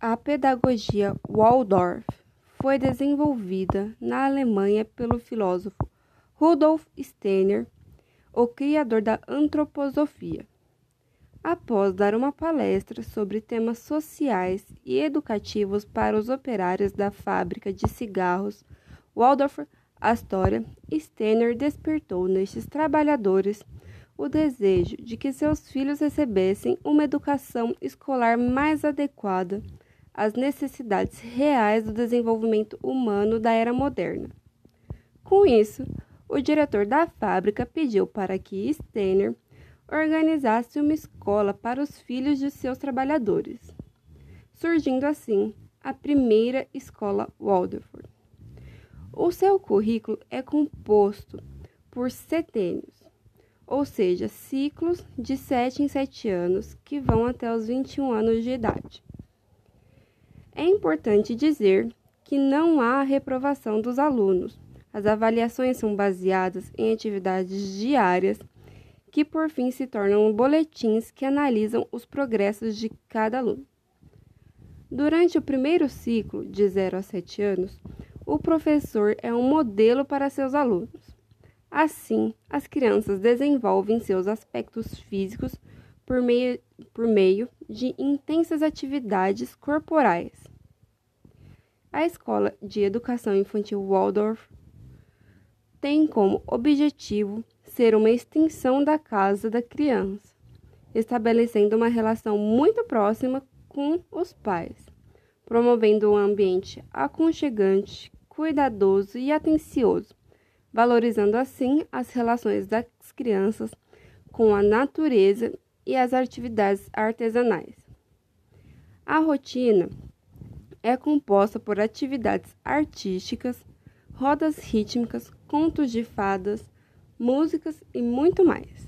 A pedagogia Waldorf foi desenvolvida na Alemanha pelo filósofo Rudolf Steiner, o criador da antroposofia. Após dar uma palestra sobre temas sociais e educativos para os operários da fábrica de cigarros Waldorf Astoria, Steiner despertou nestes trabalhadores o desejo de que seus filhos recebessem uma educação escolar mais adequada às necessidades reais do desenvolvimento humano da era moderna. Com isso, o diretor da fábrica pediu para que Steiner organizasse uma escola para os filhos de seus trabalhadores, surgindo assim a primeira escola Waldorf. O seu currículo é composto por setênios, ou seja, ciclos de 7 em 7 anos que vão até os 21 anos de idade. É importante dizer que não há reprovação dos alunos. As avaliações são baseadas em atividades diárias que por fim se tornam boletins que analisam os progressos de cada aluno. Durante o primeiro ciclo, de 0 a 7 anos, o professor é um modelo para seus alunos. Assim, as crianças desenvolvem seus aspectos físicos por meio, por meio de intensas atividades corporais. A Escola de Educação Infantil Waldorf tem como objetivo ser uma extensão da casa da criança, estabelecendo uma relação muito próxima com os pais, promovendo um ambiente aconchegante, cuidadoso e atencioso, valorizando assim as relações das crianças com a natureza e as atividades artesanais. A rotina é composta por atividades artísticas, rodas rítmicas, contos de fadas, músicas e muito mais.